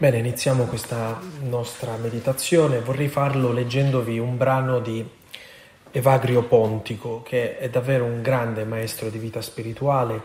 Bene, iniziamo questa nostra meditazione. Vorrei farlo leggendovi un brano di Evagrio Pontico, che è davvero un grande maestro di vita spirituale,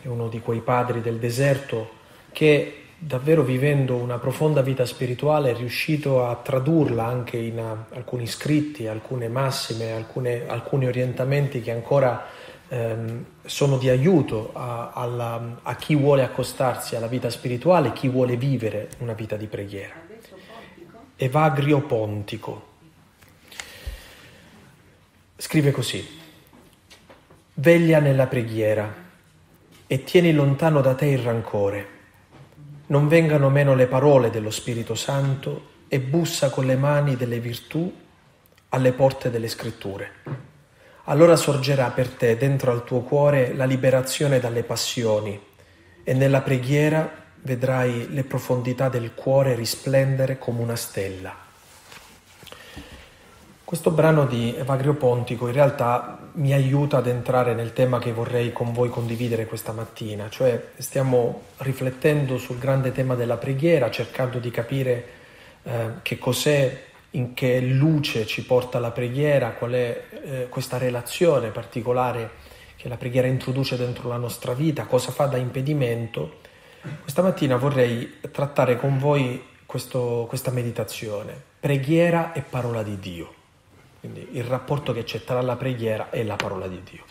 è uno di quei padri del deserto che davvero vivendo una profonda vita spirituale è riuscito a tradurla anche in alcuni scritti, alcune massime, alcune, alcuni orientamenti che ancora ehm, sono di aiuto a, alla, a chi vuole accostarsi alla vita spirituale, chi vuole vivere una vita di preghiera. Evagrio Pontico. Scrive così, veglia nella preghiera e tieni lontano da te il rancore, non vengano meno le parole dello Spirito Santo e bussa con le mani delle virtù alle porte delle scritture allora sorgerà per te dentro al tuo cuore la liberazione dalle passioni e nella preghiera vedrai le profondità del cuore risplendere come una stella. Questo brano di Evagrio Pontico in realtà mi aiuta ad entrare nel tema che vorrei con voi condividere questa mattina, cioè stiamo riflettendo sul grande tema della preghiera, cercando di capire eh, che cos'è in che luce ci porta la preghiera, qual è eh, questa relazione particolare che la preghiera introduce dentro la nostra vita, cosa fa da impedimento. Questa mattina vorrei trattare con voi questo, questa meditazione, preghiera e parola di Dio, quindi il rapporto che c'è tra la preghiera e la parola di Dio.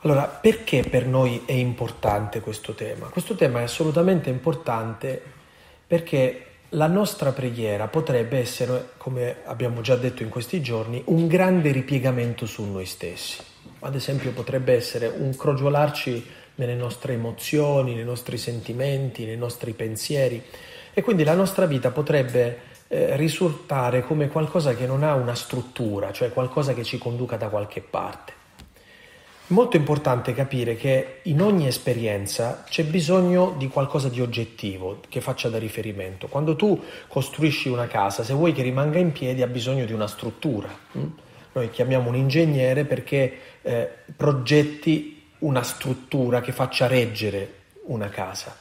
Allora, perché per noi è importante questo tema? Questo tema è assolutamente importante perché la nostra preghiera potrebbe essere, come abbiamo già detto in questi giorni, un grande ripiegamento su noi stessi. Ad esempio potrebbe essere un crogiolarci nelle nostre emozioni, nei nostri sentimenti, nei nostri pensieri e quindi la nostra vita potrebbe eh, risultare come qualcosa che non ha una struttura, cioè qualcosa che ci conduca da qualche parte. Molto importante capire che in ogni esperienza c'è bisogno di qualcosa di oggettivo che faccia da riferimento. Quando tu costruisci una casa, se vuoi che rimanga in piedi, ha bisogno di una struttura. Mm? Noi chiamiamo un ingegnere perché eh, progetti una struttura che faccia reggere una casa.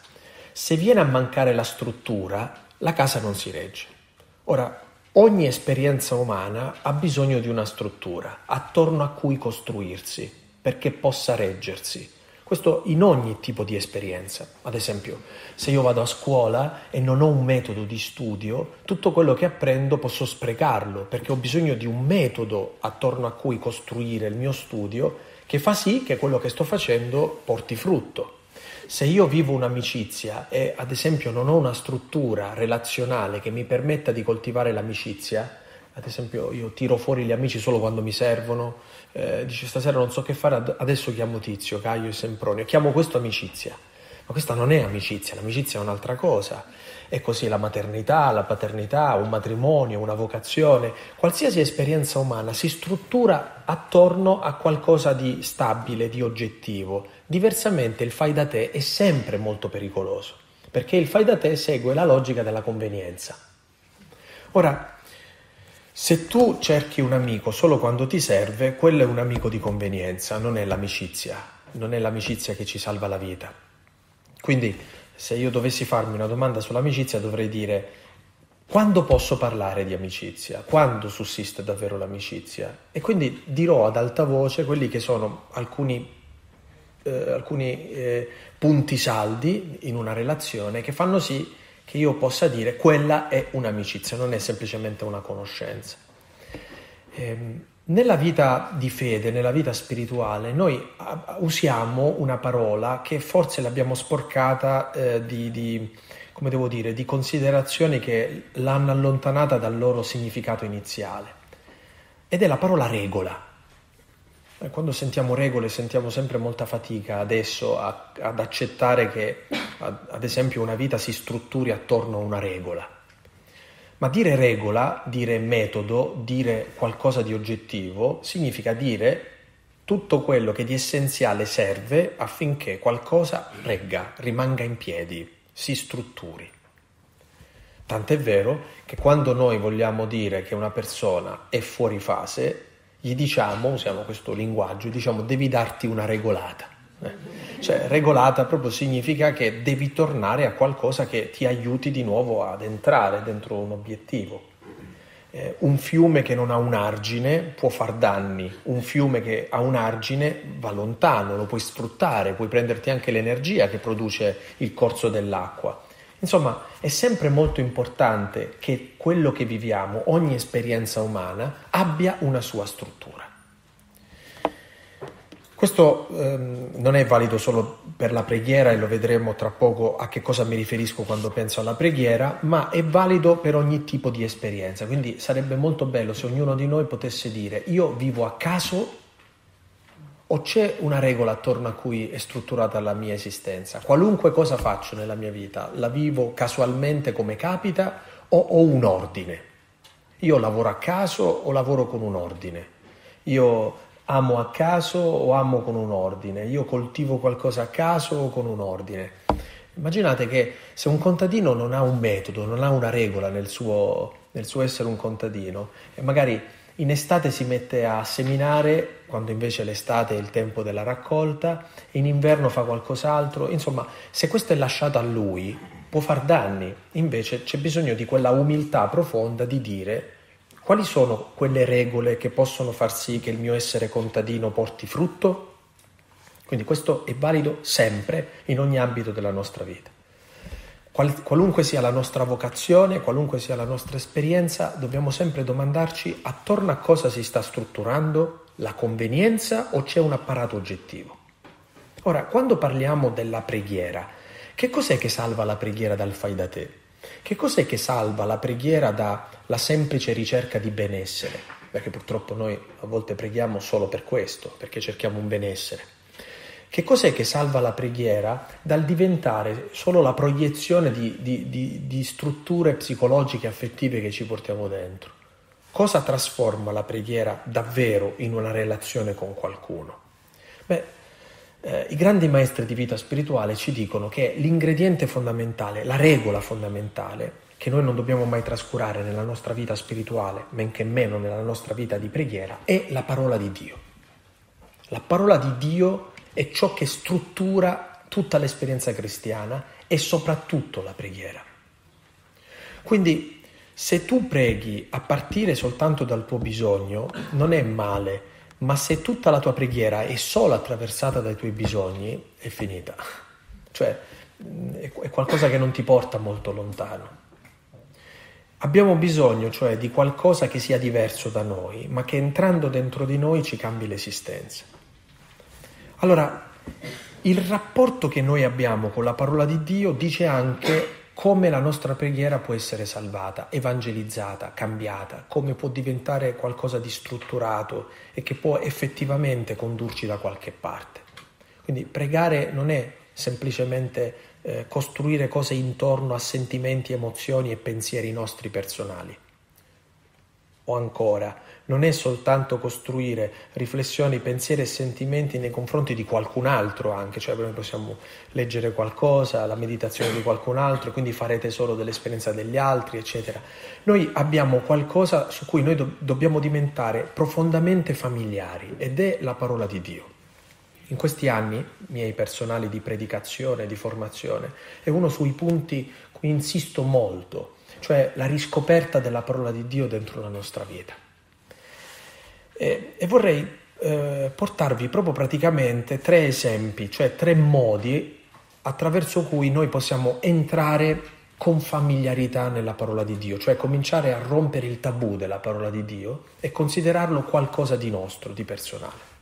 Se viene a mancare la struttura, la casa non si regge. Ora, ogni esperienza umana ha bisogno di una struttura attorno a cui costruirsi perché possa reggersi. Questo in ogni tipo di esperienza. Ad esempio, se io vado a scuola e non ho un metodo di studio, tutto quello che apprendo posso sprecarlo perché ho bisogno di un metodo attorno a cui costruire il mio studio che fa sì che quello che sto facendo porti frutto. Se io vivo un'amicizia e ad esempio non ho una struttura relazionale che mi permetta di coltivare l'amicizia, ad esempio io tiro fuori gli amici solo quando mi servono, eh, dice stasera non so che fare, adesso chiamo Tizio, Caio e Sempronio, chiamo questo amicizia. Ma questa non è amicizia, l'amicizia è un'altra cosa. È così la maternità, la paternità, un matrimonio, una vocazione, qualsiasi esperienza umana si struttura attorno a qualcosa di stabile, di oggettivo. Diversamente il fai da te è sempre molto pericoloso, perché il fai da te segue la logica della convenienza. Ora, se tu cerchi un amico solo quando ti serve, quello è un amico di convenienza, non è l'amicizia, non è l'amicizia che ci salva la vita. Quindi, se io dovessi farmi una domanda sull'amicizia, dovrei dire quando posso parlare di amicizia? Quando sussiste davvero l'amicizia? E quindi dirò ad alta voce quelli che sono alcuni, eh, alcuni eh, punti saldi in una relazione che fanno sì che io possa dire quella è un'amicizia, non è semplicemente una conoscenza. Ehm, nella vita di fede, nella vita spirituale, noi usiamo una parola che forse l'abbiamo sporcata eh, di, di, dire, di considerazioni che l'hanno allontanata dal loro significato iniziale. Ed è la parola regola. Quando sentiamo regole sentiamo sempre molta fatica adesso a, ad accettare che ad esempio una vita si strutturi attorno a una regola. Ma dire regola, dire metodo, dire qualcosa di oggettivo significa dire tutto quello che di essenziale serve affinché qualcosa regga, rimanga in piedi, si strutturi. Tant'è vero che quando noi vogliamo dire che una persona è fuori fase, gli diciamo, usiamo questo linguaggio, diciamo devi darti una regolata. Eh. Cioè, regolata proprio significa che devi tornare a qualcosa che ti aiuti di nuovo ad entrare dentro un obiettivo. Eh, un fiume che non ha un argine può far danni, un fiume che ha un argine va lontano, lo puoi sfruttare, puoi prenderti anche l'energia che produce il corso dell'acqua. Insomma, è sempre molto importante che quello che viviamo, ogni esperienza umana, abbia una sua struttura. Questo ehm, non è valido solo per la preghiera e lo vedremo tra poco a che cosa mi riferisco quando penso alla preghiera, ma è valido per ogni tipo di esperienza. Quindi sarebbe molto bello se ognuno di noi potesse dire io vivo a caso o c'è una regola attorno a cui è strutturata la mia esistenza? Qualunque cosa faccio nella mia vita, la vivo casualmente come capita o ho un ordine? Io lavoro a caso o lavoro con un ordine? Io amo a caso o amo con un ordine? Io coltivo qualcosa a caso o con un ordine? Immaginate che se un contadino non ha un metodo, non ha una regola nel suo, nel suo essere un contadino e magari in estate si mette a seminare quando invece l'estate è il tempo della raccolta, in inverno fa qualcos'altro, insomma se questo è lasciato a lui può far danni, invece c'è bisogno di quella umiltà profonda di dire quali sono quelle regole che possono far sì che il mio essere contadino porti frutto? Quindi questo è valido sempre in ogni ambito della nostra vita. Qual, qualunque sia la nostra vocazione, qualunque sia la nostra esperienza, dobbiamo sempre domandarci attorno a cosa si sta strutturando la convenienza o c'è un apparato oggettivo. Ora, quando parliamo della preghiera, che cos'è che salva la preghiera dal fai da te? Che cos'è che salva la preghiera dalla semplice ricerca di benessere? Perché purtroppo noi a volte preghiamo solo per questo, perché cerchiamo un benessere. Che cos'è che salva la preghiera dal diventare solo la proiezione di, di, di, di strutture psicologiche e affettive che ci portiamo dentro? Cosa trasforma la preghiera davvero in una relazione con qualcuno? Beh, eh, i grandi maestri di vita spirituale ci dicono che l'ingrediente fondamentale, la regola fondamentale, che noi non dobbiamo mai trascurare nella nostra vita spirituale, men che meno nella nostra vita di preghiera, è la parola di Dio. La parola di Dio è ciò che struttura tutta l'esperienza cristiana e soprattutto la preghiera. Quindi se tu preghi a partire soltanto dal tuo bisogno, non è male ma se tutta la tua preghiera è solo attraversata dai tuoi bisogni, è finita. Cioè, è qualcosa che non ti porta molto lontano. Abbiamo bisogno, cioè, di qualcosa che sia diverso da noi, ma che entrando dentro di noi ci cambi l'esistenza. Allora, il rapporto che noi abbiamo con la parola di Dio dice anche come la nostra preghiera può essere salvata, evangelizzata, cambiata, come può diventare qualcosa di strutturato e che può effettivamente condurci da qualche parte. Quindi pregare non è semplicemente eh, costruire cose intorno a sentimenti, emozioni e pensieri nostri personali. O ancora, non è soltanto costruire riflessioni, pensieri e sentimenti nei confronti di qualcun altro anche, cioè noi possiamo leggere qualcosa, la meditazione di qualcun altro, quindi fare tesoro dell'esperienza degli altri, eccetera. Noi abbiamo qualcosa su cui noi do- dobbiamo diventare profondamente familiari ed è la parola di Dio. In questi anni miei personali di predicazione, di formazione, è uno sui punti cui insisto molto, cioè la riscoperta della parola di Dio dentro la nostra vita. E, e vorrei eh, portarvi proprio praticamente tre esempi, cioè tre modi attraverso cui noi possiamo entrare con familiarità nella parola di Dio, cioè cominciare a rompere il tabù della parola di Dio e considerarlo qualcosa di nostro, di personale.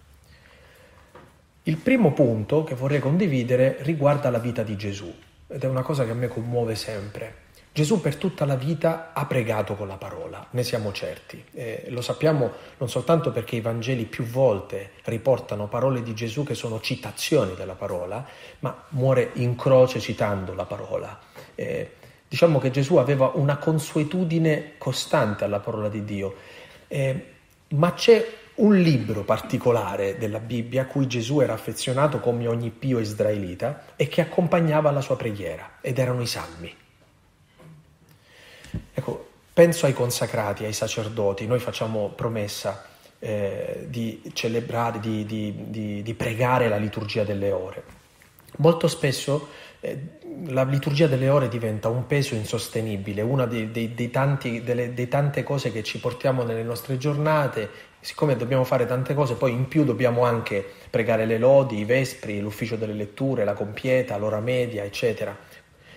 Il primo punto che vorrei condividere riguarda la vita di Gesù ed è una cosa che a me commuove sempre. Gesù per tutta la vita ha pregato con la parola, ne siamo certi. Eh, lo sappiamo non soltanto perché i Vangeli più volte riportano parole di Gesù che sono citazioni della parola, ma muore in croce citando la parola. Eh, diciamo che Gesù aveva una consuetudine costante alla parola di Dio, eh, ma c'è un libro particolare della Bibbia a cui Gesù era affezionato come ogni pio israelita e che accompagnava la sua preghiera, ed erano i salmi. Ecco, penso ai consacrati, ai sacerdoti, noi facciamo promessa eh, di celebrare, di, di, di, di, pregare la liturgia delle ore. Molto spesso eh, la liturgia delle ore diventa un peso insostenibile, una dei, dei, dei tanti, delle, dei tante cose che ci portiamo nelle nostre giornate, siccome dobbiamo fare tante cose, poi in più dobbiamo anche pregare le lodi, i vespri, l'ufficio delle letture, la compieta, l'ora media, eccetera.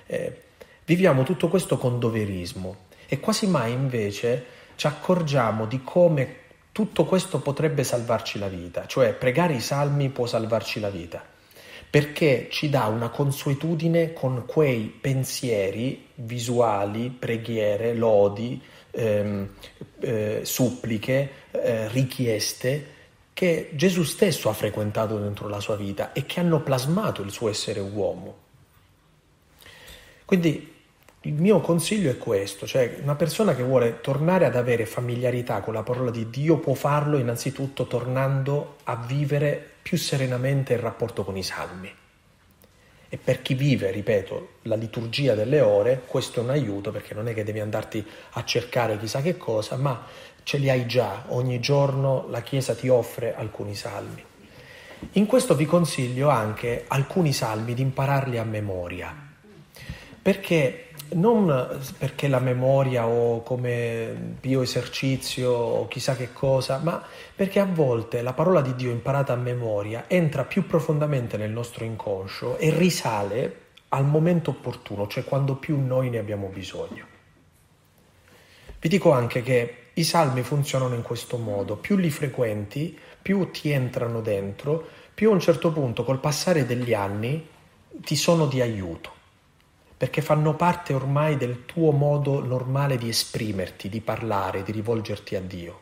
Eh, viviamo tutto questo con doverismo e quasi mai invece ci accorgiamo di come tutto questo potrebbe salvarci la vita, cioè pregare i salmi può salvarci la vita, perché ci dà una consuetudine con quei pensieri visuali, preghiere, lodi, ehm, eh, suppliche, eh, richieste che Gesù stesso ha frequentato dentro la sua vita e che hanno plasmato il suo essere uomo. Quindi il mio consiglio è questo, cioè una persona che vuole tornare ad avere familiarità con la parola di Dio può farlo innanzitutto tornando a vivere più serenamente il rapporto con i salmi. E per chi vive, ripeto, la liturgia delle ore, questo è un aiuto perché non è che devi andarti a cercare chissà che cosa, ma ce li hai già, ogni giorno la Chiesa ti offre alcuni salmi. In questo vi consiglio anche alcuni salmi di impararli a memoria, perché non perché la memoria o come bioesercizio o chissà che cosa, ma perché a volte la parola di Dio imparata a memoria entra più profondamente nel nostro inconscio e risale al momento opportuno, cioè quando più noi ne abbiamo bisogno. Vi dico anche che i salmi funzionano in questo modo, più li frequenti, più ti entrano dentro, più a un certo punto col passare degli anni ti sono di aiuto perché fanno parte ormai del tuo modo normale di esprimerti, di parlare, di rivolgerti a Dio.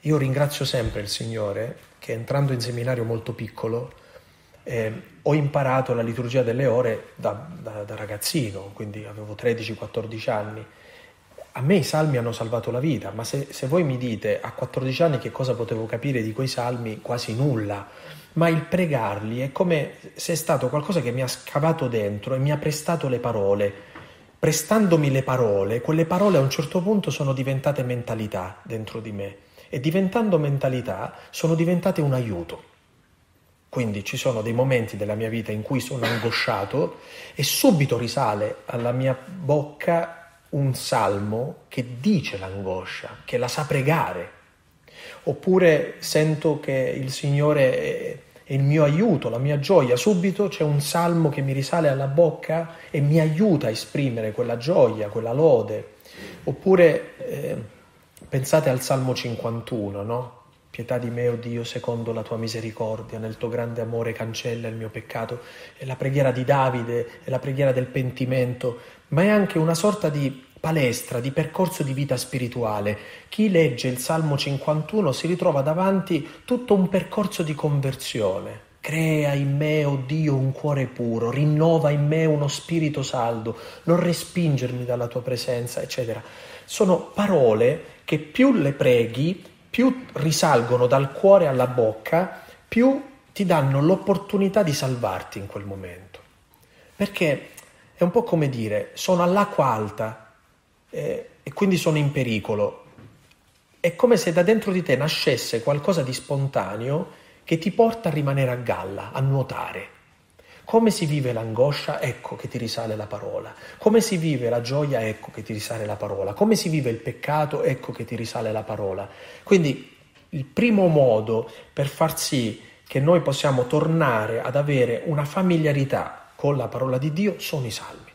Io ringrazio sempre il Signore che entrando in seminario molto piccolo eh, ho imparato la liturgia delle ore da, da, da ragazzino, quindi avevo 13-14 anni. A me i salmi hanno salvato la vita, ma se, se voi mi dite a 14 anni che cosa potevo capire di quei salmi, quasi nulla ma il pregarli è come se è stato qualcosa che mi ha scavato dentro e mi ha prestato le parole. Prestandomi le parole, quelle parole a un certo punto sono diventate mentalità dentro di me e diventando mentalità sono diventate un aiuto. Quindi ci sono dei momenti della mia vita in cui sono angosciato e subito risale alla mia bocca un salmo che dice l'angoscia, che la sa pregare, oppure sento che il Signore è, il mio aiuto, la mia gioia, subito c'è un salmo che mi risale alla bocca e mi aiuta a esprimere quella gioia, quella lode. Oppure eh, pensate al Salmo 51, no? Pietà di me, o oh Dio, secondo la tua misericordia, nel tuo grande amore cancella il mio peccato. È la preghiera di Davide, è la preghiera del pentimento, ma è anche una sorta di palestra, di percorso di vita spirituale. Chi legge il Salmo 51 si ritrova davanti tutto un percorso di conversione. Crea in me, o oh Dio, un cuore puro, rinnova in me uno spirito saldo, non respingermi dalla tua presenza, eccetera. Sono parole che più le preghi, più risalgono dal cuore alla bocca, più ti danno l'opportunità di salvarti in quel momento. Perché è un po' come dire, sono all'acqua alta, eh, e quindi sono in pericolo. È come se da dentro di te nascesse qualcosa di spontaneo che ti porta a rimanere a galla, a nuotare. Come si vive l'angoscia? Ecco che ti risale la parola. Come si vive la gioia? Ecco che ti risale la parola. Come si vive il peccato? Ecco che ti risale la parola. Quindi il primo modo per far sì che noi possiamo tornare ad avere una familiarità con la parola di Dio sono i salmi.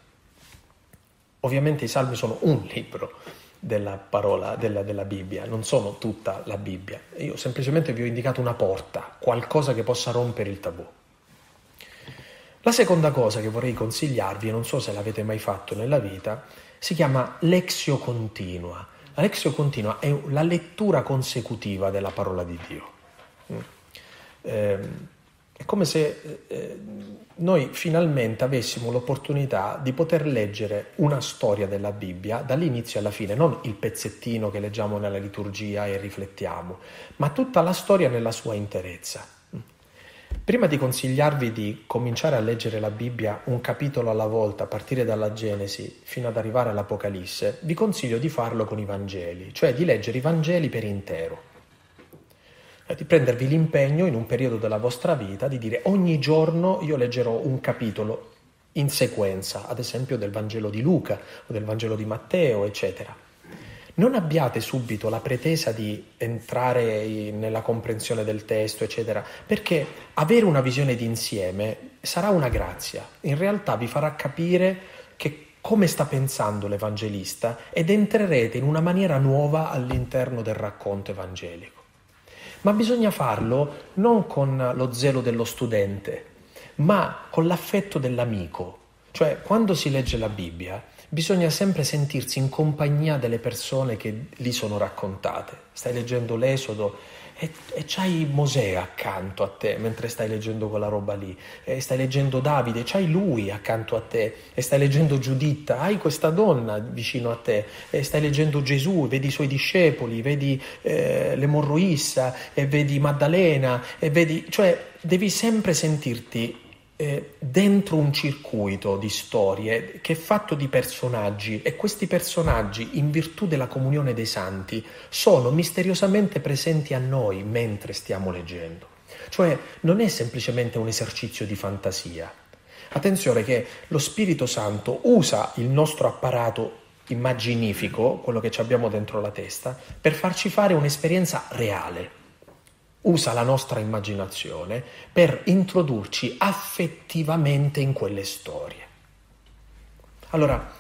Ovviamente i salmi sono un libro della parola della, della, Bibbia, non sono tutta la Bibbia. Io semplicemente vi ho indicato una porta, qualcosa che possa rompere il tabù. La seconda cosa che vorrei consigliarvi, non so se l'avete mai fatto nella vita, si chiama lexio continua. La lexio continua è la lettura consecutiva della parola di Dio. Eh, è come se eh, noi finalmente avessimo l'opportunità di poter leggere una storia della Bibbia dall'inizio alla fine, non il pezzettino che leggiamo nella liturgia e riflettiamo, ma tutta la storia nella sua interezza. Prima di consigliarvi di cominciare a leggere la Bibbia un capitolo alla volta, a partire dalla Genesi fino ad arrivare all'Apocalisse, vi consiglio di farlo con i Vangeli, cioè di leggere i Vangeli per intero. Di prendervi l'impegno in un periodo della vostra vita di dire ogni giorno io leggerò un capitolo in sequenza, ad esempio del Vangelo di Luca o del Vangelo di Matteo, eccetera. Non abbiate subito la pretesa di entrare nella comprensione del testo, eccetera, perché avere una visione d'insieme sarà una grazia. In realtà vi farà capire che come sta pensando l'Evangelista ed entrerete in una maniera nuova all'interno del racconto evangelico ma bisogna farlo non con lo zelo dello studente, ma con l'affetto dell'amico. Cioè, quando si legge la Bibbia, bisogna sempre sentirsi in compagnia delle persone che lì sono raccontate. Stai leggendo l'Esodo e, e c'hai Mosè accanto a te mentre stai leggendo quella roba lì, e stai leggendo Davide, c'hai lui accanto a te, e stai leggendo Giuditta, hai questa donna vicino a te, e stai leggendo Gesù, vedi i suoi discepoli, vedi eh, l'emorroissa, e vedi Maddalena, e vedi, cioè devi sempre sentirti eh, dentro un circuito di storie che è fatto di personaggi e questi personaggi, in virtù della comunione dei santi, sono misteriosamente presenti a noi mentre stiamo leggendo. Cioè non è semplicemente un esercizio di fantasia. Attenzione che lo Spirito Santo usa il nostro apparato immaginifico, quello che abbiamo dentro la testa, per farci fare un'esperienza reale usa la nostra immaginazione per introdurci affettivamente in quelle storie. Allora,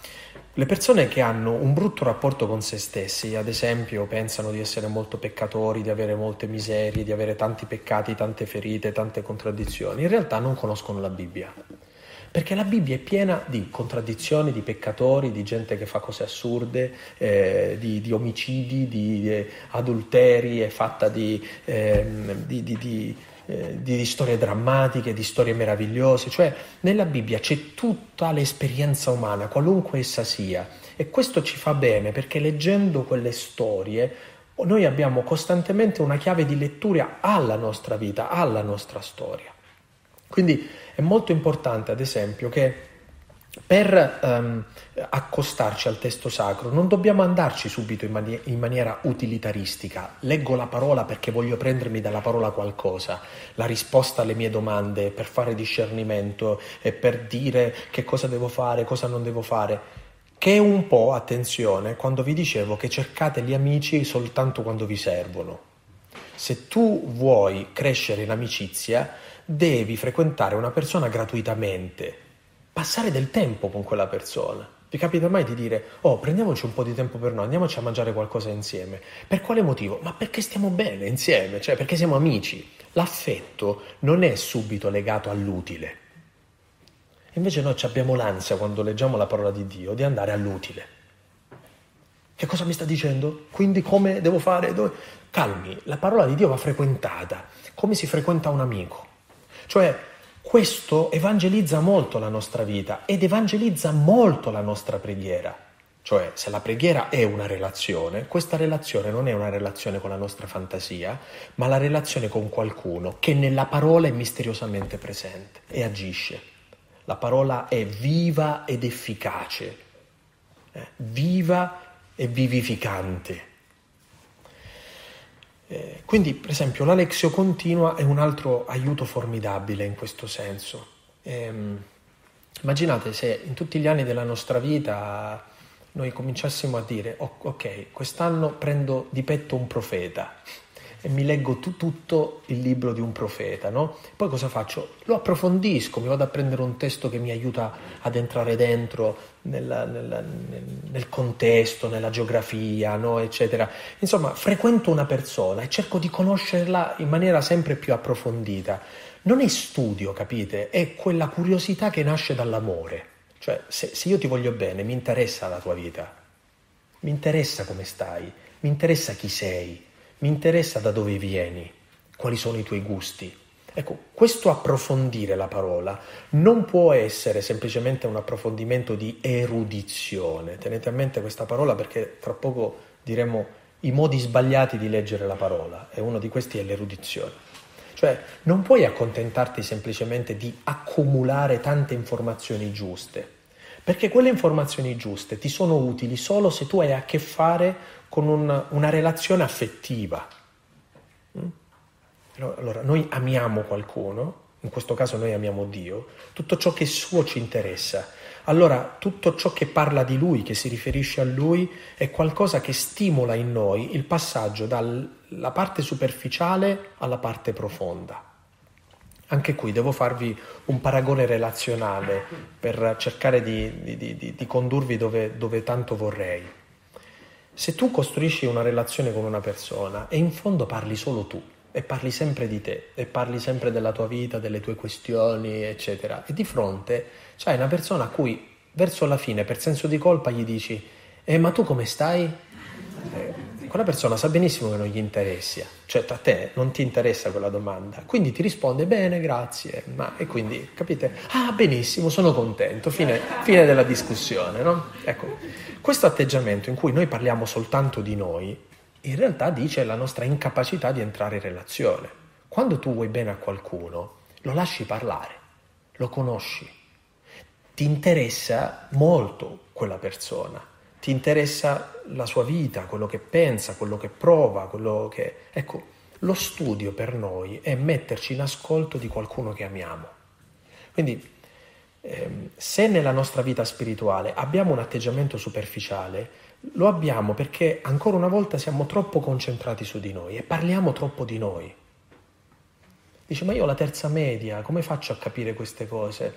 le persone che hanno un brutto rapporto con se stessi, ad esempio, pensano di essere molto peccatori, di avere molte miserie, di avere tanti peccati, tante ferite, tante contraddizioni, in realtà non conoscono la Bibbia. Perché la Bibbia è piena di contraddizioni, di peccatori, di gente che fa cose assurde, eh, di, di, omicidi, di eh, adulteri, è fatta di, eh, di, eh, di, storie drammatiche, di storie meravigliose. Cioè nella Bibbia c'è tutta l'esperienza umana, qualunque essa sia. E questo ci fa bene perché leggendo quelle storie noi abbiamo costantemente una chiave di lettura alla nostra vita, alla nostra storia. Quindi è molto importante, ad esempio, che per um, accostarci al testo sacro non dobbiamo andarci subito in, mani- in, maniera utilitaristica. Leggo la parola perché voglio prendermi dalla parola qualcosa, la risposta alle mie domande per fare discernimento e per dire che cosa devo fare, cosa non devo fare. Che è un po', attenzione, quando vi dicevo che cercate gli amici soltanto quando vi servono. Se tu vuoi crescere in amicizia, devi frequentare una persona gratuitamente, passare del tempo con quella persona. Vi capita mai di dire, oh, prendiamoci un po' di tempo per noi, andiamoci a mangiare qualcosa insieme. Per quale motivo? Ma perché stiamo bene insieme, cioè perché siamo amici. L'affetto non è subito legato all'utile. Invece noi abbiamo l'ansia quando leggiamo la parola di Dio di andare all'utile. Che cosa mi sta dicendo? Quindi come devo fare? Dove? Calmi, la parola di Dio va frequentata, come si frequenta un amico. Cioè, questo evangelizza molto la nostra vita ed evangelizza molto la nostra preghiera. Cioè, se la preghiera è una relazione, questa relazione non è una relazione con la nostra fantasia, ma la relazione con qualcuno che nella parola è misteriosamente presente e agisce. La parola è viva ed efficace, eh, viva e vivificante. Eh, quindi, per esempio, l'alexio continua è un altro aiuto formidabile in questo senso. Eh, immaginate se in tutti gli anni della nostra vita noi cominciassimo a dire, ok, quest'anno prendo di petto un profeta e mi leggo tu, tutto il libro di un profeta, no? Poi cosa faccio? Lo approfondisco, mi vado a prendere un testo che mi aiuta ad entrare dentro nella, nella, nel, nel, contesto, nella geografia, no? eccetera. Insomma, frequento una persona e cerco di conoscerla in maniera sempre più approfondita. Non è studio, capite? È quella curiosità che nasce dall'amore. Cioè, se, se io ti voglio bene, mi interessa la tua vita, mi interessa come stai, mi interessa chi sei mi interessa da dove vieni, quali sono i tuoi gusti. Ecco, questo approfondire la parola non può essere semplicemente un approfondimento di erudizione. Tenete a mente questa parola perché tra poco diremo i modi sbagliati di leggere la parola e uno di questi è l'erudizione. Cioè, non puoi accontentarti semplicemente di accumulare tante informazioni giuste, perché quelle informazioni giuste ti sono utili solo se tu hai a che fare con un, una relazione affettiva. Mm? Allora, noi amiamo qualcuno, in questo caso noi amiamo Dio, tutto ciò che è suo ci interessa. Allora tutto ciò che parla di Lui, che si riferisce a Lui, è qualcosa che stimola in noi il passaggio dalla parte superficiale alla parte profonda. Anche qui devo farvi un paragone relazionale per cercare di, di, di, di condurvi dove, dove tanto vorrei. Se tu costruisci una relazione con una persona e in fondo parli solo tu, e parli sempre di te, e parli sempre della tua vita, delle tue questioni, eccetera, e di fronte c'hai una persona a cui verso la fine, per senso di colpa, gli dici, eh ma tu come stai? Eh, quella persona sa benissimo che non gli interessa, cioè a te non ti interessa quella domanda, quindi ti risponde bene, grazie, ma e quindi capite? Ah, benissimo, sono contento, fine, fine della discussione, no? Ecco, questo atteggiamento in cui noi parliamo soltanto di noi, in realtà dice la nostra incapacità di entrare in relazione. Quando tu vuoi bene a qualcuno, lo lasci parlare, lo conosci, ti interessa molto quella persona ti interessa la sua vita, quello che pensa, quello che prova, quello che... Ecco, lo studio per noi è metterci in ascolto di qualcuno che amiamo. Quindi, ehm, se nella nostra vita spirituale abbiamo un atteggiamento superficiale, lo abbiamo perché ancora una volta siamo troppo concentrati su di noi e parliamo troppo di noi. Dice, ma io ho la terza media, come faccio a capire queste cose?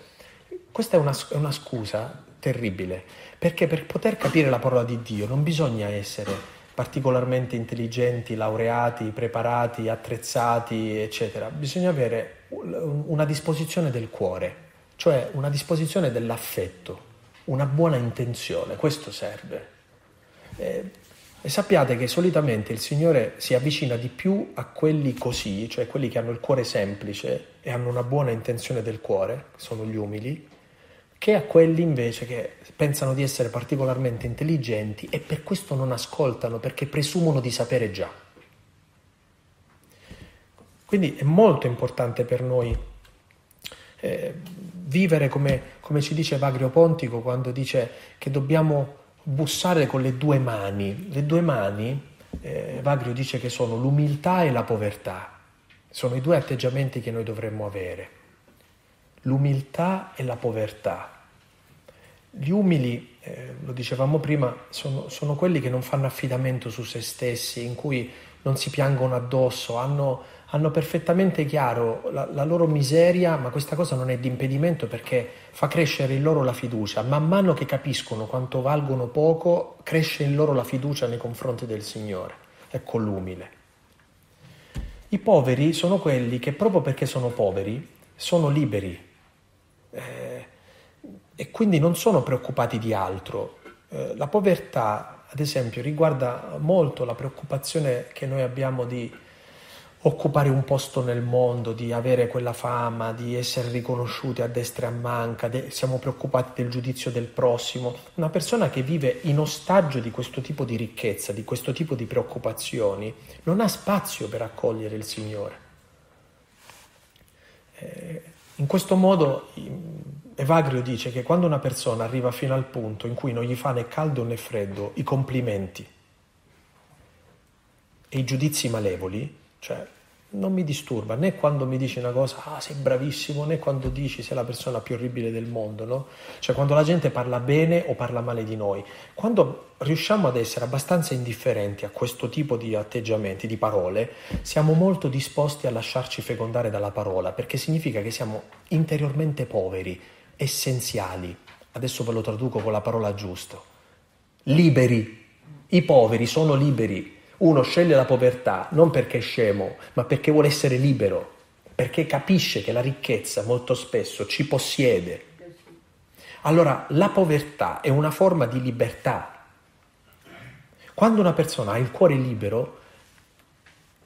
Questa è una, è una scusa terribile, perché per poter capire la parola di Dio non bisogna essere particolarmente intelligenti, laureati, preparati, attrezzati, eccetera. Bisogna avere una disposizione del cuore, cioè una disposizione dell'affetto, una buona intenzione, questo serve. E, e sappiate che solitamente il Signore si avvicina di più a quelli così, cioè quelli che hanno il cuore semplice e hanno una buona intenzione del cuore, sono gli umili, che a quelli invece che pensano di essere particolarmente intelligenti e per questo non ascoltano perché presumono di sapere già. Quindi è molto importante per noi eh, vivere come, come, ci dice Vagrio Pontico quando dice che dobbiamo bussare con le due mani. Le due mani, eh, Vagrio dice che sono l'umiltà e la povertà. Sono i due atteggiamenti che noi dovremmo avere l'umiltà e la povertà. Gli umili, eh, lo dicevamo prima, sono, sono, quelli che non fanno affidamento su se stessi, in cui non si piangono addosso, hanno, hanno perfettamente chiaro la, la, loro miseria, ma questa cosa non è di impedimento perché fa crescere in loro la fiducia. Man mano che capiscono quanto valgono poco, cresce in loro la fiducia nei confronti del Signore. Ecco l'umile. I poveri sono quelli che proprio perché sono poveri sono liberi, eh, e quindi non sono preoccupati di altro. Eh, la povertà, ad esempio, riguarda molto la preoccupazione che noi abbiamo di occupare un posto nel mondo, di avere quella fama, di essere riconosciuti a destra e a manca, de- siamo preoccupati del giudizio del prossimo. Una persona che vive in ostaggio di questo tipo di ricchezza, di questo tipo di preoccupazioni, non ha spazio per accogliere il Signore. Eh, in questo modo Evagrio dice che quando una persona arriva fino al punto in cui non gli fa né caldo né freddo i complimenti e i giudizi malevoli, cioè non mi disturba né quando mi dici una cosa, ah sei bravissimo, né quando dici sei la persona più orribile del mondo, no? Cioè quando la gente parla bene o parla male di noi. Quando riusciamo ad essere abbastanza indifferenti a questo tipo di atteggiamenti, di parole, siamo molto disposti a lasciarci fecondare dalla parola, perché significa che siamo interiormente poveri, essenziali. Adesso ve lo traduco con la parola giusto. Liberi. I poveri sono liberi uno sceglie la povertà non perché è scemo, ma perché vuole essere libero, perché capisce che la ricchezza molto spesso ci possiede. Allora la povertà è una forma di libertà. Quando una persona ha il cuore libero,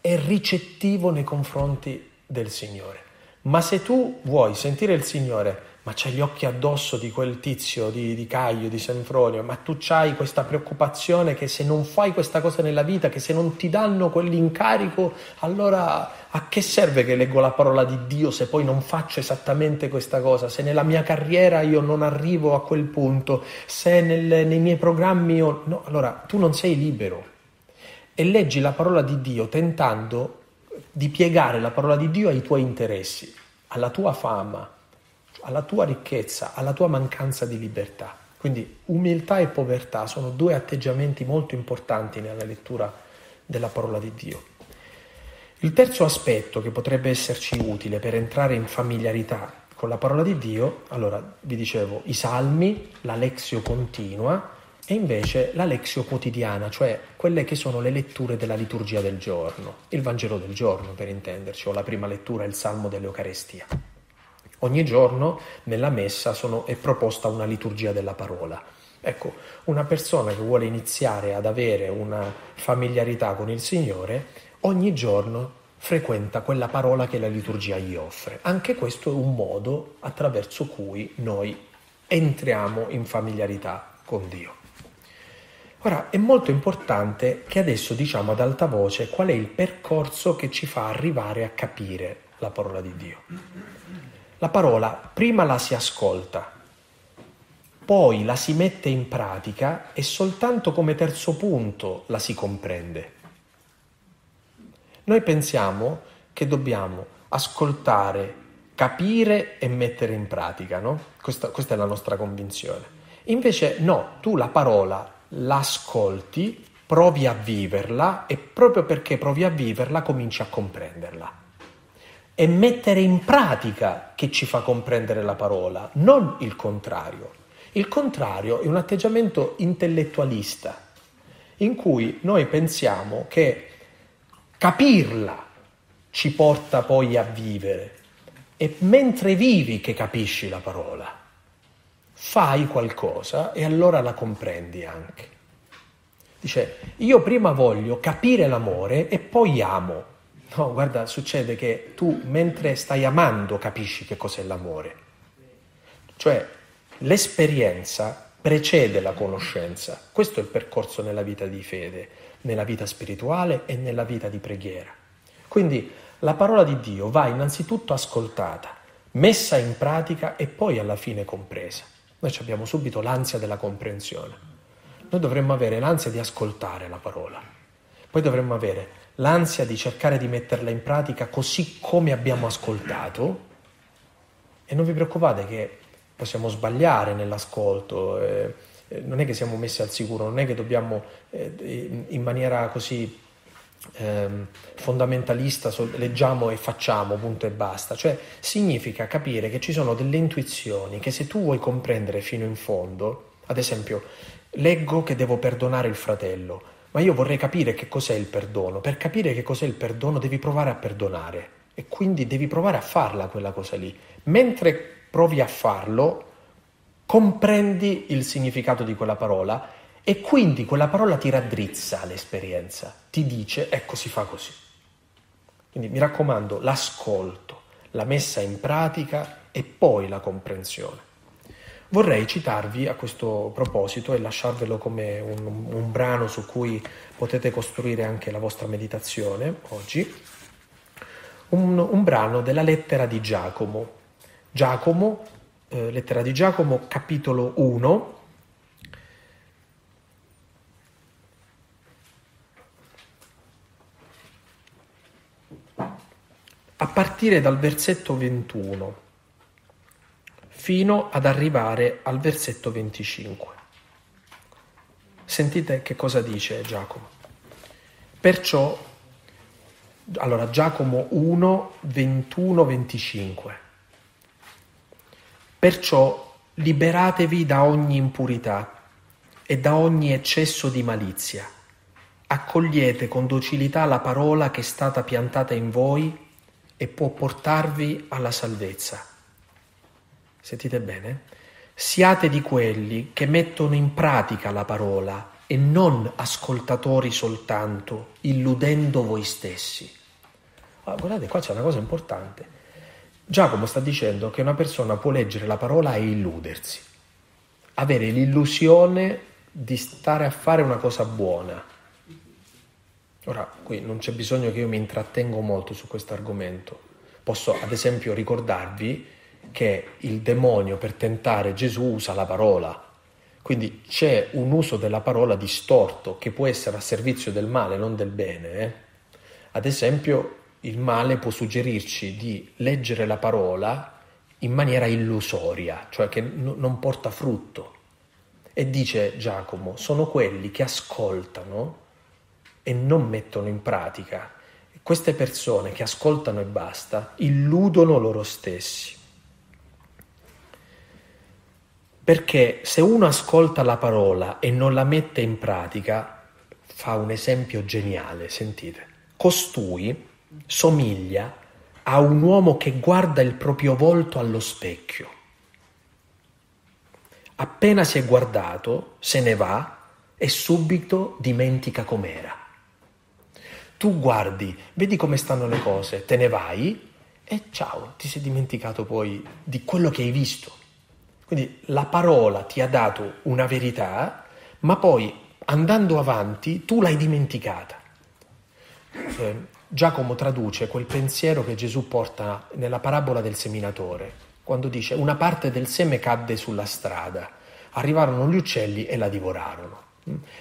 è ricettivo nei confronti del Signore. Ma se tu vuoi sentire il Signore ma c'hai gli occhi addosso di quel tizio di, di Caio, di Senfronio, ma tu hai questa preoccupazione che se non fai questa cosa nella vita, che se non ti danno quell'incarico, allora a che serve che leggo la parola di Dio se poi non faccio esattamente questa cosa? Se nella mia carriera io non arrivo a quel punto, se nel, nei miei programmi io... No, allora tu non sei libero. E leggi la parola di Dio tentando di piegare la parola di Dio ai tuoi interessi, alla tua fama, alla tua ricchezza, alla tua mancanza di libertà. Quindi umiltà e povertà sono due atteggiamenti molto importanti nella lettura della parola di Dio. Il terzo aspetto che potrebbe esserci utile per entrare in familiarità con la parola di Dio, allora vi dicevo, i salmi, la lexio continua e invece la lexio quotidiana, cioè quelle che sono le letture della liturgia del giorno, il Vangelo del giorno per intenderci, o la prima lettura, il Salmo dell'Eucarestia. Ogni giorno nella messa sono, è proposta una liturgia della parola. Ecco, una persona che vuole iniziare ad avere una familiarità con il Signore, ogni giorno frequenta quella parola che la liturgia gli offre. Anche questo è un modo attraverso cui noi entriamo in familiarità con Dio. Ora, è molto importante che adesso diciamo ad alta voce qual è il percorso che ci fa arrivare a capire la parola di Dio. La parola prima la si ascolta, poi la si mette in pratica e soltanto come terzo punto la si comprende. Noi pensiamo che dobbiamo ascoltare, capire e mettere in pratica, no? Questa, questa è la nostra convinzione. Invece no, tu la parola l'ascolti, provi a viverla e proprio perché provi a viverla cominci a comprenderla. È mettere in pratica che ci fa comprendere la parola, non il contrario. Il contrario è un atteggiamento intellettualista, in cui noi pensiamo che capirla ci porta poi a vivere. È mentre vivi che capisci la parola fai qualcosa e allora la comprendi anche. Dice, io prima voglio capire l'amore e poi amo. No, guarda, succede che tu mentre stai amando capisci che cos'è l'amore. Cioè, l'esperienza precede la conoscenza. Questo è il percorso nella vita di fede, nella vita spirituale e nella vita di preghiera. Quindi la parola di Dio va innanzitutto ascoltata, messa in pratica e poi alla fine compresa. Noi abbiamo subito l'ansia della comprensione. Noi dovremmo avere l'ansia di ascoltare la parola. Poi dovremmo avere l'ansia di cercare di metterla in pratica così come abbiamo ascoltato. E non vi preoccupate che possiamo sbagliare nell'ascolto. Eh, eh non è che siamo messi al sicuro, non è che dobbiamo eh, in maniera così ehm, fondamentalista, leggiamo e facciamo, punto e basta. Cioè significa capire che ci sono delle intuizioni che se tu vuoi comprendere fino in fondo, ad esempio, leggo che devo perdonare il fratello, ma io vorrei capire che cos'è il perdono. Per capire che cos'è il perdono devi provare a perdonare e quindi devi provare a farla quella cosa lì. Mentre provi a farlo, comprendi il significato di quella parola e quindi quella parola ti raddrizza l'esperienza, ti dice ecco si fa così. Quindi mi raccomando l'ascolto, la messa in pratica e poi la comprensione. Vorrei citarvi a questo proposito e lasciarvelo come un, un brano su cui potete costruire anche la vostra meditazione oggi, un, un brano della lettera di Giacomo. Giacomo, eh, lettera di Giacomo, capitolo 1, a partire dal versetto 21 fino ad arrivare al versetto 25. Sentite che cosa dice Giacomo. Perciò, allora Giacomo 1, 21, 25. Perciò liberatevi da ogni impurità e da ogni eccesso di malizia. Accogliete con docilità la parola che è stata piantata in voi e può portarvi alla salvezza. Sentite bene? Siate di quelli che mettono in pratica la parola e non ascoltatori soltanto, illudendo voi stessi. Ah, guardate, qua c'è una cosa importante. Giacomo sta dicendo che una persona può leggere la parola e illudersi, avere l'illusione di stare a fare una cosa buona, Ora, qui non c'è bisogno che io mi intrattengo molto su questo argomento. Posso ad esempio ricordarvi che il demonio per tentare Gesù usa la parola. Quindi c'è un uso della parola distorto che può essere a servizio del male, non del bene. Eh? Ad esempio, il male può suggerirci di leggere la parola in maniera illusoria, cioè che n- non porta frutto. E dice Giacomo, sono quelli che ascoltano e non mettono in pratica. Queste persone che ascoltano e basta illudono loro stessi. Perché se uno ascolta la parola e non la mette in pratica, fa un esempio geniale, sentite. Costui somiglia a un uomo che guarda il proprio volto allo specchio. Appena si è guardato, se ne va e subito dimentica com'era. Tu guardi, vedi come stanno le cose, te ne vai e ciao, ti sei dimenticato poi di quello che hai visto. Quindi la parola ti ha dato una verità, ma poi andando avanti tu l'hai dimenticata. Eh, Giacomo traduce quel pensiero che Gesù porta nella parabola del seminatore, quando dice una parte del seme cadde sulla strada, arrivarono gli uccelli e la divorarono.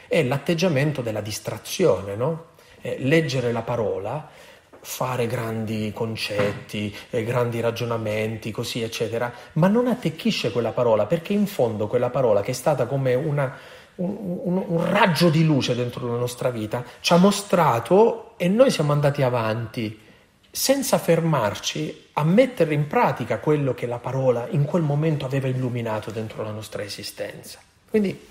È l'atteggiamento della distrazione, no? leggere la parola fare grandi concetti, eh, grandi ragionamenti, così eccetera, ma non attecchisce quella parola perché in fondo quella parola che è stata come una, un, un, un, raggio di luce dentro la nostra vita ci ha mostrato e noi siamo andati avanti senza fermarci a mettere in pratica quello che la parola in quel momento aveva illuminato dentro la nostra esistenza. Quindi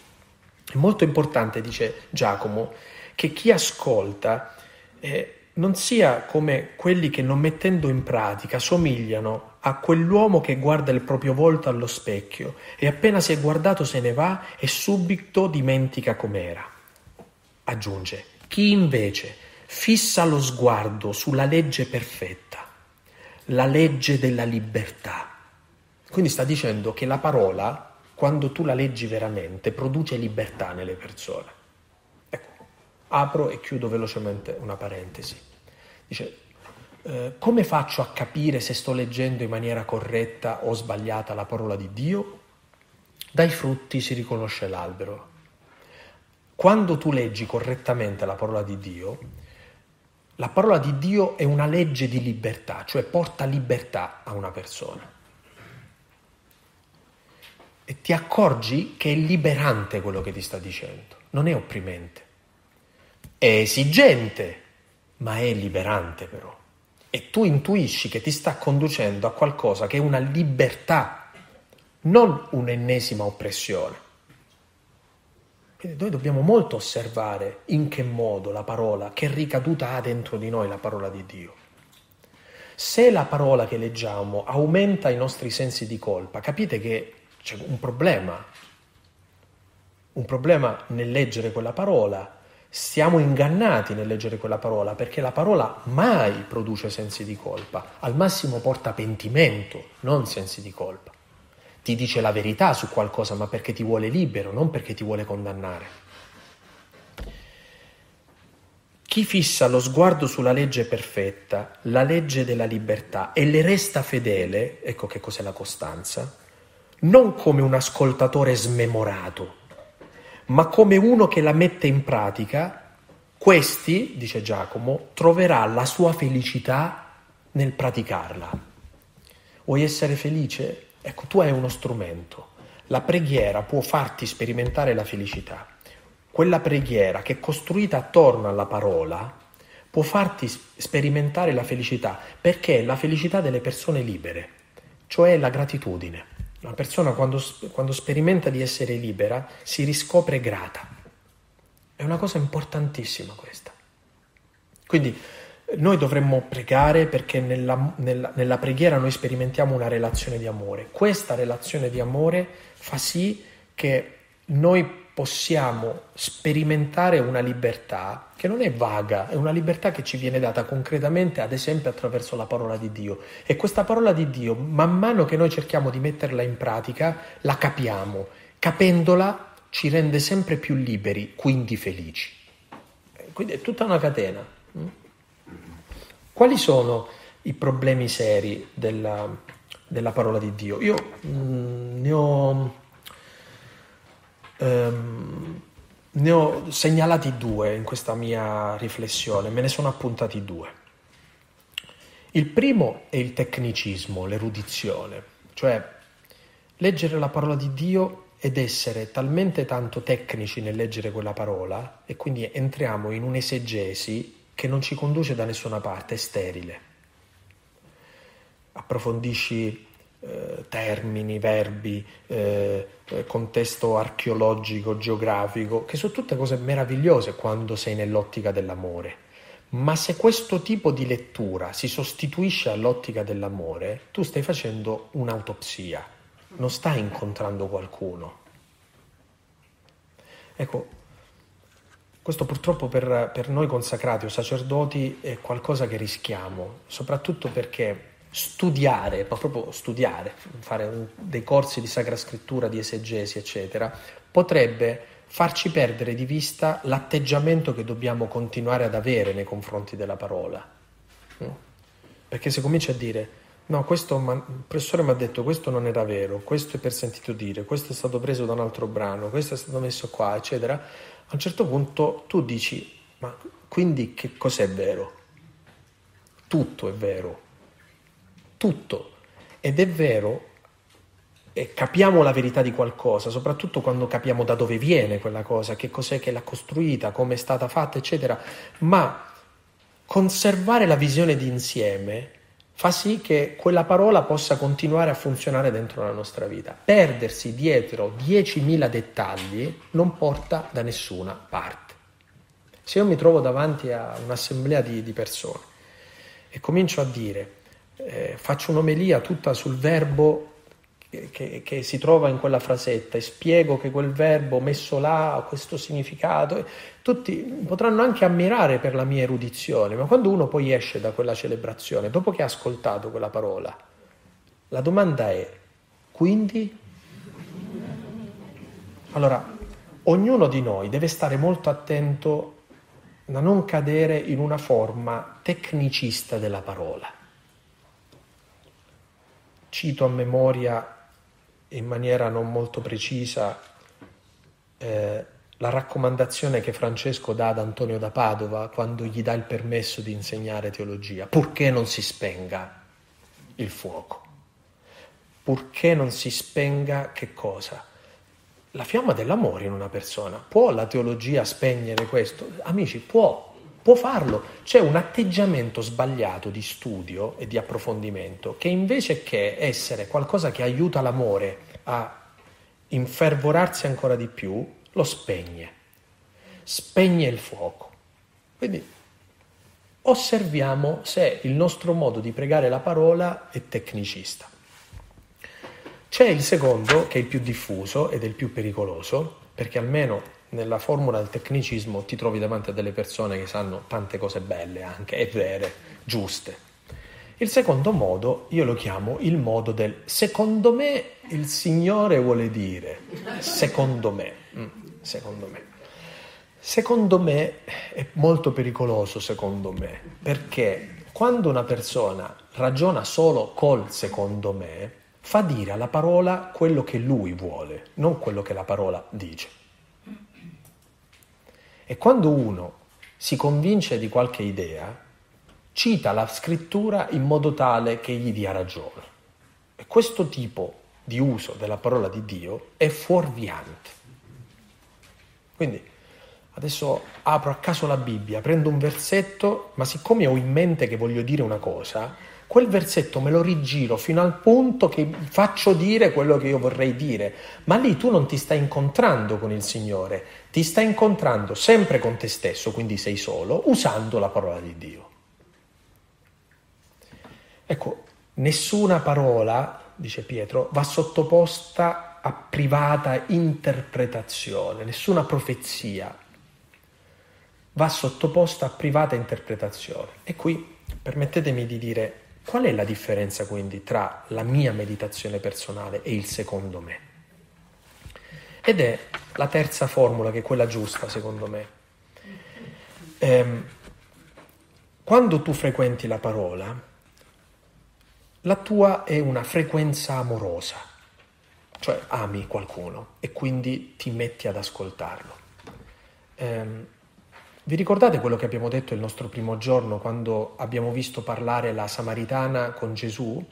è molto importante, dice Giacomo, che chi ascolta eh, non sia come quelli che non mettendo in pratica somigliano a quell'uomo che guarda il proprio volto allo specchio e appena si è guardato se ne va e subito dimentica com'era. Aggiunge, chi invece fissa lo sguardo sulla legge perfetta, la legge della libertà. Quindi sta dicendo che la parola, quando tu la leggi veramente, produce libertà nelle persone. Apro e chiudo velocemente una parentesi. Dice, eh, come faccio a capire se sto leggendo in maniera corretta o sbagliata la parola di Dio? Dai frutti si riconosce l'albero. Quando tu leggi correttamente la parola di Dio, la parola di Dio è una legge di libertà, cioè porta libertà a una persona. E ti accorgi che è liberante quello che ti sta dicendo, non è opprimente. È esigente, ma è liberante però. E tu intuisci che ti sta conducendo a qualcosa che è una libertà, non un'ennesima oppressione. Quindi noi dobbiamo molto osservare in che modo la parola, che ricaduta ha dentro di noi la parola di Dio. Se la parola che leggiamo aumenta i nostri sensi di colpa, capite che c'è un problema, un problema nel leggere quella parola siamo ingannati nel leggere quella parola perché la parola mai produce sensi di colpa, al massimo porta pentimento, non sensi di colpa. Ti dice la verità su qualcosa, ma perché ti vuole libero, non perché ti vuole condannare. Chi fissa lo sguardo sulla legge perfetta, la legge della libertà, e le resta fedele, ecco che cos'è la costanza, non come un ascoltatore smemorato, ma come uno che la mette in pratica, questi, dice Giacomo, troverà la sua felicità nel praticarla. Vuoi essere felice? Ecco, tu hai uno strumento. La preghiera può farti sperimentare la felicità. Quella preghiera che è costruita attorno alla parola può farti sperimentare la felicità perché è la felicità delle persone libere, cioè la gratitudine. Una persona quando, quando sperimenta di essere libera si riscopre grata. È una cosa importantissima questa. Quindi noi dovremmo pregare perché nella, nella, nella, preghiera noi sperimentiamo una relazione di amore. Questa relazione di amore fa sì che noi possiamo sperimentare una libertà che non è vaga, è una libertà che ci viene data concretamente, ad esempio attraverso la parola di Dio. E questa parola di Dio, man mano che noi cerchiamo di metterla in pratica, la capiamo. Capendola ci rende sempre più liberi, quindi felici. Quindi è tutta una catena. Quali sono i problemi seri della, della parola di Dio? Io mh, mm, ne ho Ehm, ne ho segnalati due in questa mia riflessione, me ne sono appuntati due. Il primo è il tecnicismo, l'erudizione, cioè leggere la parola di Dio ed essere talmente tanto tecnici nel leggere quella parola e quindi entriamo in un'esegesi che non ci conduce da nessuna parte, è sterile. Approfondisci eh, termini, verbi, eh, eh, contesto archeologico, geografico, che sono tutte cose meravigliose quando sei nell'ottica dell'amore. Ma se questo tipo di lettura si sostituisce all'ottica dell'amore, tu stai facendo un'autopsia, non stai incontrando qualcuno. Ecco, questo purtroppo per, per noi consacrati o sacerdoti è qualcosa che rischiamo, soprattutto perché studiare, proprio studiare, fare un, dei corsi di sacra scrittura, di esegesi, eccetera, potrebbe farci perdere di vista l'atteggiamento che dobbiamo continuare ad avere nei confronti della parola. Perché se cominci a dire, no, questo, il professore mi ha detto questo non era vero, questo è per sentito dire, questo è stato preso da un altro brano, questo è stato messo qua, eccetera, a un certo punto tu dici, ma quindi che cos'è vero? Tutto è vero tutto. Ed è vero, e capiamo la verità di qualcosa, soprattutto quando capiamo da dove viene quella cosa, che cos'è che l'ha costruita, come è stata fatta, eccetera, ma conservare la visione d'insieme fa sì che quella parola possa continuare a funzionare dentro la nostra vita. Perdersi dietro 10.000 dettagli non porta da nessuna parte. Se io mi trovo davanti a un'assemblea di, di persone e comincio a dire eh, faccio un'omelia tutta sul verbo che, che, si trova in quella frasetta e spiego che quel verbo messo là ha questo significato. Tutti potranno anche ammirare per la mia erudizione, ma quando uno poi esce da quella celebrazione, dopo che ha ascoltato quella parola, la domanda è, quindi? Allora, ognuno di noi deve stare molto attento a non cadere in una forma tecnicista della parola cito a memoria in maniera non molto precisa eh, la raccomandazione che Francesco dà ad Antonio da Padova quando gli dà il permesso di insegnare teologia, purché non si spenga il fuoco, purché non si spenga che cosa? La fiamma dell'amore in una persona. Può la teologia spegnere questo? Amici, può, può farlo. C'è un atteggiamento sbagliato di studio e di approfondimento che invece che essere qualcosa che aiuta l'amore a infervorarsi ancora di più, lo spegne. Spegne il fuoco. Quindi osserviamo se il nostro modo di pregare la parola è tecnicista. C'è il secondo, che è il più diffuso ed è il più pericoloso, perché almeno nella formula del tecnicismo ti trovi davanti a delle persone che sanno tante cose belle anche, e vere, giuste. Il secondo modo io lo chiamo il modo del secondo me il Signore vuole dire, secondo me, mm, secondo me. Secondo me è molto pericoloso, secondo me, perché quando una persona ragiona solo col secondo me, fa dire alla parola quello che lui vuole, non quello che la parola dice. E quando uno si convince di qualche idea, cita la scrittura in modo tale che gli dia ragione. E questo tipo di uso della parola di Dio è fuorviante. Quindi adesso apro a caso la Bibbia, prendo un versetto, ma siccome ho in mente che voglio dire una cosa, quel versetto me lo rigiro fino al punto che faccio dire quello che io vorrei dire, ma lì tu non ti stai incontrando con il Signore, ti stai incontrando sempre con te stesso, quindi sei solo, usando la parola di Dio. Ecco, nessuna parola, dice Pietro, va sottoposta a privata interpretazione, nessuna profezia va sottoposta a privata interpretazione. E qui permettetemi di dire Qual è la differenza quindi tra la mia meditazione personale e il secondo me? Ed è la terza formula, che è quella giusta secondo me. Ehm, quando tu frequenti la parola, la tua è una frequenza amorosa, cioè ami qualcuno e quindi ti metti ad ascoltarlo. Ehm, Vi ricordate quello che abbiamo detto il nostro primo giorno quando abbiamo visto parlare la Samaritana con Gesù?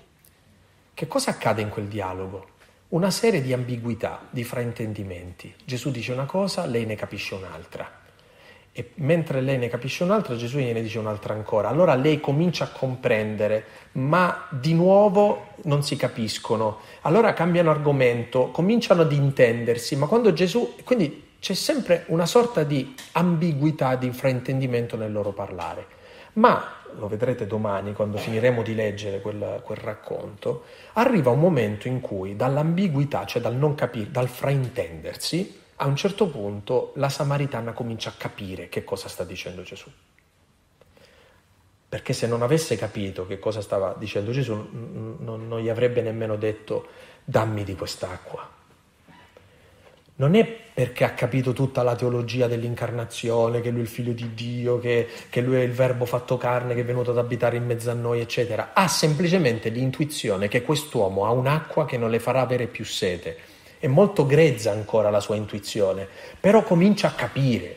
Che cosa accade in quel dialogo? Una serie di ambiguità, di fraintendimenti. Gesù dice una cosa, lei ne capisce un'altra. E mentre lei ne capisce un'altra, Gesù gliene dice un'altra ancora. Allora lei comincia a comprendere, ma di nuovo non si capiscono. Allora cambiano argomento, cominciano ad intendersi, ma quando Gesù... Quindi c'è sempre una sorta di ambiguità, di fraintendimento nel loro parlare. Ma, lo vedrete domani quando finiremo di leggere quel, quel racconto, arriva un momento in cui dall'ambiguità, cioè dal non capire, dal fraintendersi, a un certo punto la Samaritana comincia a capire che cosa sta dicendo Gesù. Perché se non avesse capito che cosa stava dicendo Gesù, non, non gli avrebbe nemmeno detto dammi di quest'acqua non è perché ha capito tutta la teologia dell'incarnazione, che lui è il figlio di Dio, che, che, lui è il verbo fatto carne, che è venuto ad abitare in mezzo a noi, eccetera. Ha semplicemente l'intuizione che quest'uomo ha un'acqua che non le farà avere più sete. È molto grezza ancora la sua intuizione, però comincia a capire.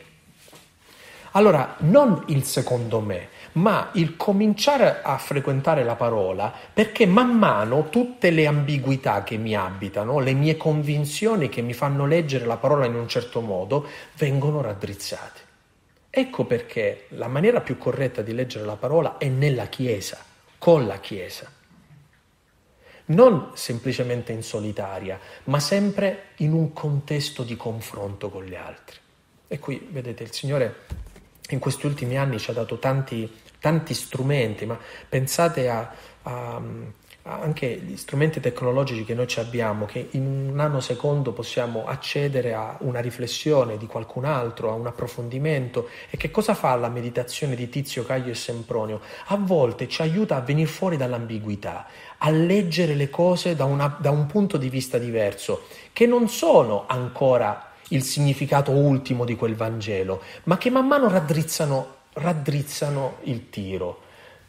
Allora, non il secondo me, ma il cominciare a frequentare la parola perché man mano tutte le ambiguità che mi abitano, le mie convinzioni che mi fanno leggere la parola in un certo modo, vengono raddrizzate. Ecco perché la maniera più corretta di leggere la parola è nella Chiesa, con la Chiesa. Non semplicemente in solitaria, ma sempre in un contesto di confronto con gli altri. E qui, vedete, il Signore in questi ultimi anni ci ha dato tanti tanti strumenti, ma pensate a, a, anche gli strumenti tecnologici che noi ci abbiamo, che in un nanosecondo possiamo accedere a una riflessione di qualcun altro, a un approfondimento. E che cosa fa la meditazione di Tizio, Caio e Sempronio? A volte ci aiuta a venire fuori dall'ambiguità, a leggere le cose da, una, da un punto di vista diverso, che non sono ancora il significato ultimo di quel Vangelo, ma che man mano raddrizzano raddrizzano il tiro.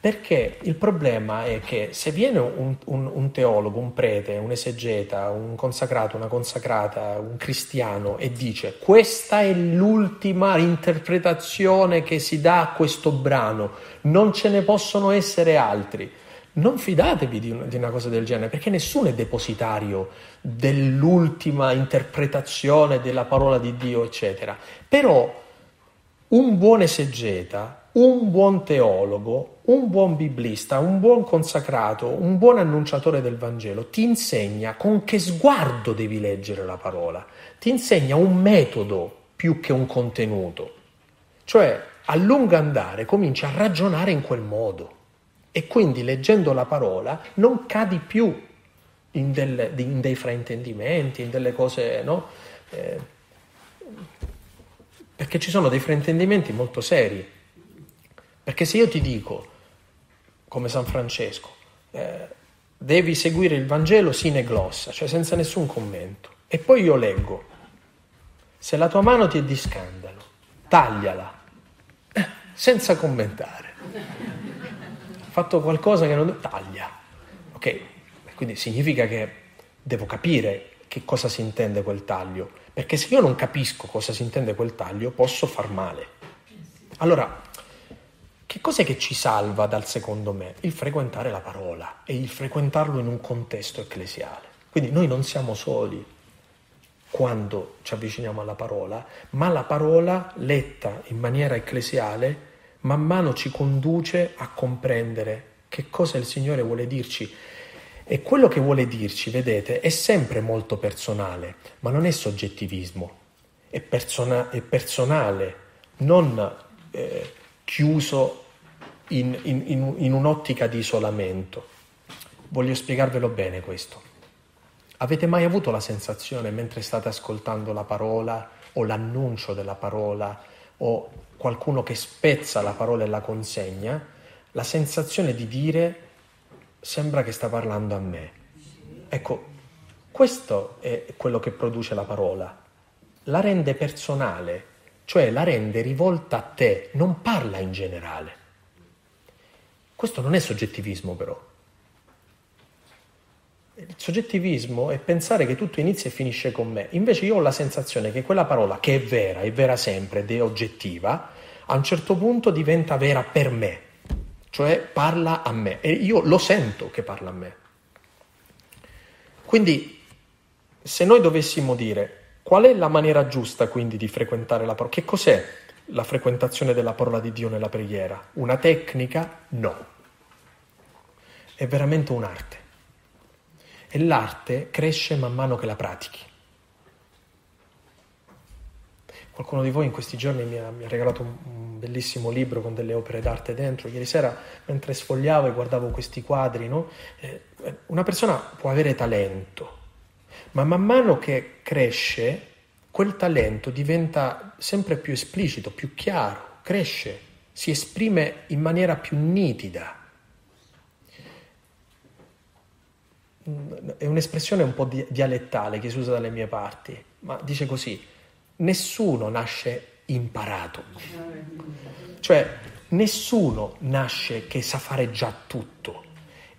Perché il problema è che se viene un, un, un, teologo, un prete, un esegeta, un consacrato, una consacrata, un cristiano e dice questa è l'ultima interpretazione che si dà a questo brano, non ce ne possono essere altri, non fidatevi di una, di una cosa del genere perché nessuno è depositario dell'ultima interpretazione della parola di Dio, eccetera. Però un buon esegeta, un buon teologo, un buon biblista, un buon consacrato, un buon annunciatore del Vangelo ti insegna con che sguardo devi leggere la parola, ti insegna un metodo più che un contenuto. Cioè, a lungo andare cominci a ragionare in quel modo e quindi leggendo la parola non cadi più in, del, in dei fraintendimenti, in delle cose, no? Eh, perché ci sono dei fraintendimenti molto seri. Perché se io ti dico, come San Francesco, eh, devi seguire il Vangelo sine glossa, cioè senza nessun commento, e poi io leggo, se la tua mano ti è di scandalo, tagliala, eh, senza commentare. Ho fatto qualcosa che non... taglia. Ok, quindi significa che devo capire che cosa si intende quel taglio, perché se io non capisco cosa si intende quel taglio posso far male. Allora, che cos'è che ci salva dal secondo me? Il frequentare la parola e il frequentarlo in un contesto ecclesiale. Quindi noi non siamo soli quando ci avviciniamo alla parola, ma la parola letta in maniera ecclesiale man mano ci conduce a comprendere che cosa il Signore vuole dirci e quello che vuole dirci, vedete, è sempre molto personale, ma non è soggettivismo, è, persona- è personale, non eh, chiuso in, in, in, in un'ottica di isolamento. Voglio spiegarvelo bene questo. Avete mai avuto la sensazione mentre state ascoltando la parola o l'annuncio della parola o qualcuno che spezza la parola e la consegna, la sensazione di dire sembra che sta parlando a me. Ecco, questo è quello che produce la parola. La rende personale, cioè la rende rivolta a te, non parla in generale. Questo non è soggettivismo però. Il soggettivismo è pensare che tutto inizia e finisce con me. Invece io ho la sensazione che quella parola, che è vera, è vera sempre ed è oggettiva, a un certo punto diventa vera per me, cioè parla a me e io lo sento che parla a me. Quindi se noi dovessimo dire qual è la maniera giusta quindi di frequentare la parola, che cos'è la frequentazione della parola di Dio nella preghiera? Una tecnica? No. È veramente un'arte. E l'arte cresce man mano che la pratichi. Qualcuno di voi in questi giorni mi ha, mi ha regalato un, un, bellissimo libro con delle opere d'arte dentro. Ieri sera, mentre sfogliavo e guardavo questi quadri, no? eh, una persona può avere talento, ma man mano che cresce, quel talento diventa sempre più esplicito, più chiaro, cresce, si esprime in maniera più nitida. è un'espressione un po' dialettale che si usa dalle mie parti, ma dice così, nessuno nasce imparato, cioè nessuno nasce che sa fare già tutto,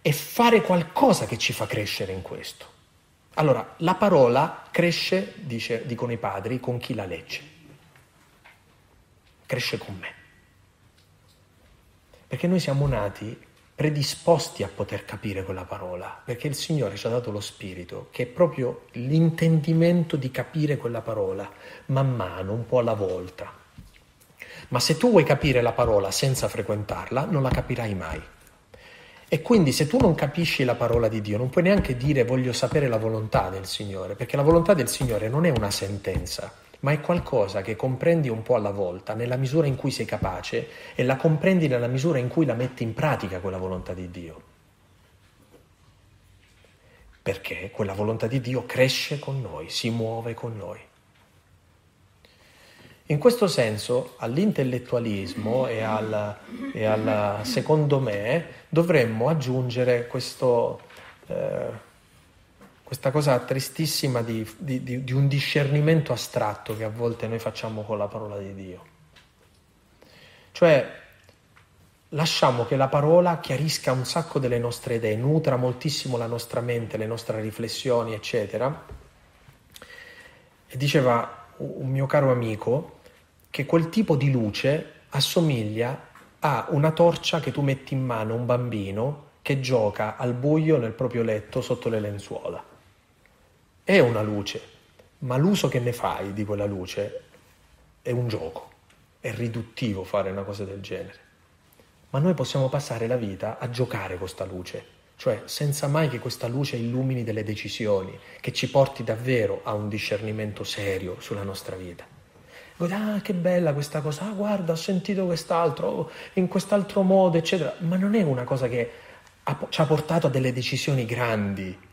è fare qualcosa che ci fa crescere in questo. Allora, la parola cresce, dice, dicono i padri, con chi la legge, cresce con me, perché noi siamo nati predisposti a poter capire quella parola, perché il Signore ci ha dato lo Spirito, che è proprio l'intendimento di capire quella parola, man mano, un po' alla volta. Ma se tu vuoi capire la parola senza frequentarla, non la capirai mai. E quindi se tu non capisci la parola di Dio, non puoi neanche dire voglio sapere la volontà del Signore, perché la volontà del Signore non è una sentenza, ma è qualcosa che comprendi un po' alla volta, nella misura in cui sei capace e la comprendi nella misura in cui la metti in pratica quella volontà di Dio. Perché quella volontà di Dio cresce con noi, si muove con noi. In questo senso, all'intellettualismo e al, e al secondo me, dovremmo aggiungere questo... Eh, questa cosa tristissima di, di, di, di, un discernimento astratto che a volte noi facciamo con la parola di Dio. Cioè, lasciamo che la parola chiarisca un sacco delle nostre idee, nutra moltissimo la nostra mente, le nostre riflessioni, eccetera. E diceva un mio caro amico che quel tipo di luce assomiglia a una torcia che tu metti in mano a un bambino che gioca al buio nel proprio letto sotto le lenzuola. È una luce, ma l'uso che ne fai di quella luce è un gioco, è riduttivo fare una cosa del genere. Ma noi possiamo passare la vita a giocare con questa luce, cioè senza mai che questa luce illumini delle decisioni, che ci porti davvero a un discernimento serio sulla nostra vita. Ah, che bella questa cosa, ah, guarda, ho sentito quest'altro, in quest'altro modo, eccetera. Ma non è una cosa che ha, ci ha portato a delle decisioni grandi,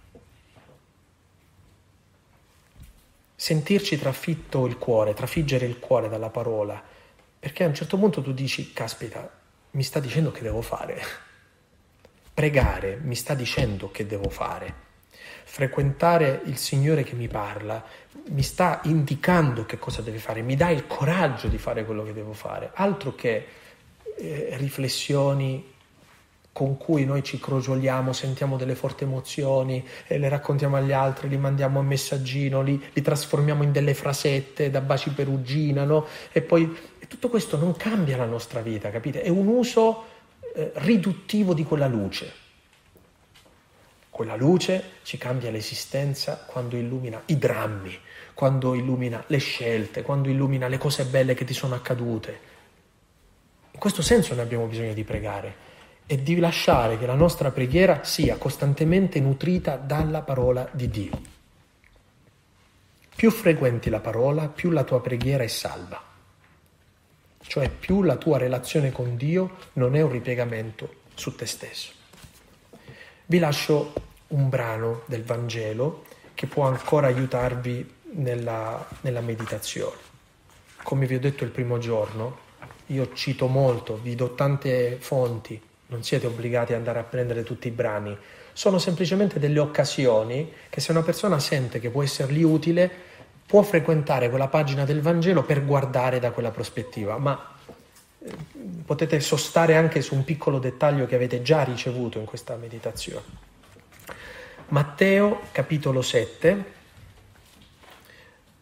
sentirci trafitto il cuore, trafiggere il cuore dalla parola, perché a un certo punto tu dici, caspita, mi sta dicendo che devo fare. Pregare mi sta dicendo che devo fare. Frequentare il Signore che mi parla mi sta indicando che cosa deve fare, mi dà il coraggio di fare quello che devo fare, altro che eh, riflessioni con cui noi ci crogioliamo, sentiamo delle forti emozioni e le raccontiamo agli altri, li mandiamo a messaggino, li, li trasformiamo in delle frasette da baci perugina, no? E poi e tutto questo non cambia la nostra vita, capite? È un uso eh, riduttivo di quella luce. Quella luce ci cambia l'esistenza quando illumina i drammi, quando illumina le scelte, quando illumina le cose belle che ti sono accadute. In questo senso noi abbiamo bisogno di pregare e di lasciare che la nostra preghiera sia costantemente nutrita dalla parola di Dio. Più frequenti la parola, più la tua preghiera è salva. Cioè più la tua relazione con Dio non è un ripiegamento su te stesso. Vi lascio un brano del Vangelo che può ancora aiutarvi nella, nella meditazione. Come vi ho detto il primo giorno, io cito molto, vi do tante fonti, non siete obbligati ad andare a prendere tutti i brani, sono semplicemente delle occasioni che se una persona sente che può essergli utile, può frequentare quella pagina del Vangelo per guardare da quella prospettiva, ma eh, potete sostare anche su un piccolo dettaglio che avete già ricevuto in questa meditazione. Matteo capitolo 7,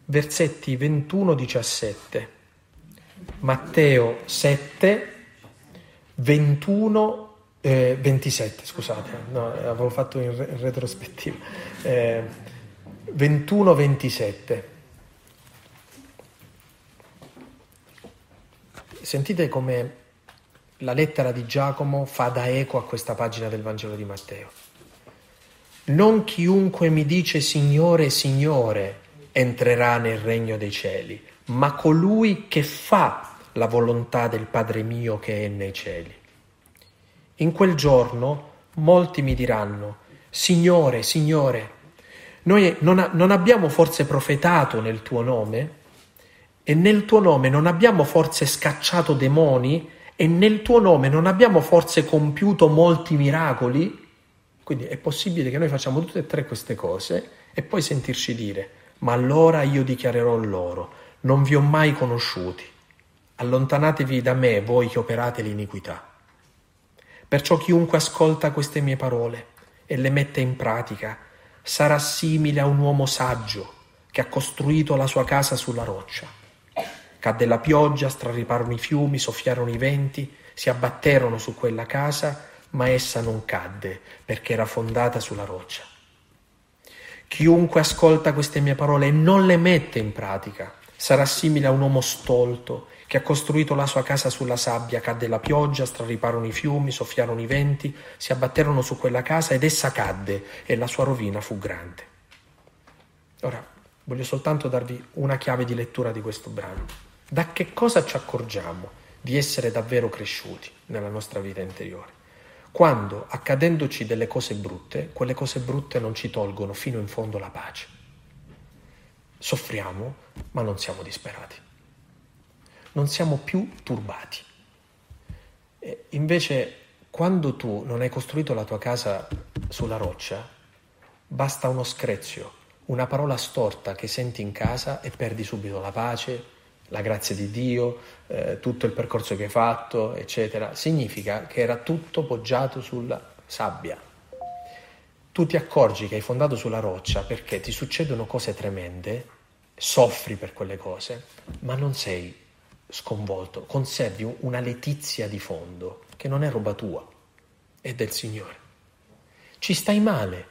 versetti 21-17. Matteo 7, 21, eh, 27, scusate, no, avevo fatto in, re- in retrospettiva, eh, 21, 27. Sentite come la lettera di Giacomo fa da eco a questa pagina del Vangelo di Matteo. Non chiunque mi dice Signore, Signore entrerà nel regno dei cieli, ma colui che fa la volontà del Padre mio che è nei cieli. In quel giorno molti mi diranno, Signore, Signore, noi non, non abbiamo forse profetato nel tuo nome? E nel tuo nome non abbiamo forse scacciato demoni? E nel tuo nome non abbiamo forse compiuto molti miracoli? Quindi è possibile che noi facciamo tutte e tre queste cose e poi sentirci dire, ma allora io dichiarerò loro, non vi ho mai conosciuti, allontanatevi da me voi che operate l'iniquità. Perciò chiunque ascolta queste mie parole e le mette in pratica sarà simile a un uomo saggio che ha costruito la sua casa sulla roccia. Cadde la pioggia, strariparono i fiumi, soffiarono i venti, si abbatterono su quella casa, ma essa non cadde perché era fondata sulla roccia. Chiunque ascolta queste mie parole e non le mette in pratica sarà simile a un uomo stolto che ha costruito la sua casa sulla sabbia, cadde la pioggia, strariparono i fiumi, soffiarono i venti, si abbatterono su quella casa ed essa cadde e la sua rovina fu grande. Ora, voglio soltanto darvi una chiave di lettura di questo brano. Da che cosa ci accorgiamo di essere davvero cresciuti nella nostra vita interiore? Quando, accadendoci delle cose brutte, quelle cose brutte non ci tolgono fino in fondo la pace. Soffriamo, ma non siamo disperati non siamo più turbati. E invece, quando tu non hai costruito la tua casa sulla roccia, basta uno screzio, una parola storta che senti in casa e perdi subito la pace, la grazia di Dio, eh, tutto il percorso che hai fatto, eccetera. Significa che era tutto poggiato sulla sabbia. Tu ti accorgi che hai fondato sulla roccia perché ti succedono cose tremende, soffri per quelle cose, ma non sei sconvolto, conservi una letizia di fondo che non è roba tua, è del Signore. Ci stai male,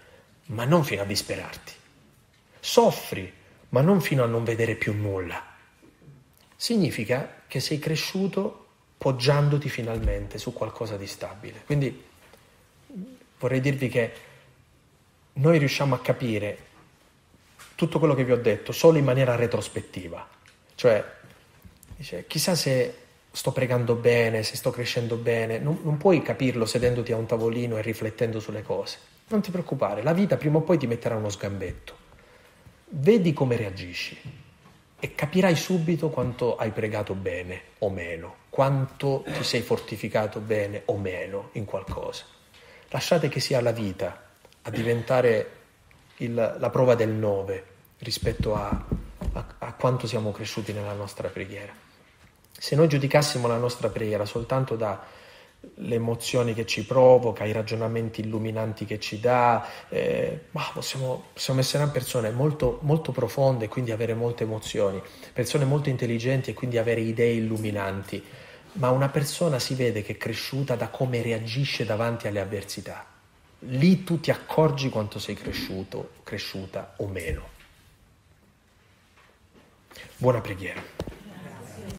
ma non fino a disperarti. Soffri, ma non fino a non vedere più nulla. Significa che sei cresciuto poggiandoti finalmente su qualcosa di stabile. Quindi vorrei dirvi che noi riusciamo a capire tutto quello che vi ho detto solo in maniera retrospettiva, cioè Dice, chissà se sto pregando bene, se sto crescendo bene, non, non, puoi capirlo sedendoti a un tavolino e riflettendo sulle cose. Non ti preoccupare, la vita prima o poi ti metterà uno sgambetto. Vedi come reagisci e capirai subito quanto hai pregato bene o meno, quanto ti sei fortificato bene o meno in qualcosa. Lasciate che sia la vita a diventare il, la prova del nove rispetto a, a, a quanto siamo cresciuti nella nostra preghiera. Se noi giudicassimo la nostra preghiera soltanto dalle emozioni che ci provoca, i ragionamenti illuminanti che ci dà, eh, possiamo, possiamo, essere persone molto, molto profonde e quindi avere molte emozioni, persone molto intelligenti e quindi avere idee illuminanti, ma una persona si vede che è cresciuta da come reagisce davanti alle avversità. Lì tu ti accorgi quanto sei cresciuto, cresciuta o meno. Buona preghiera.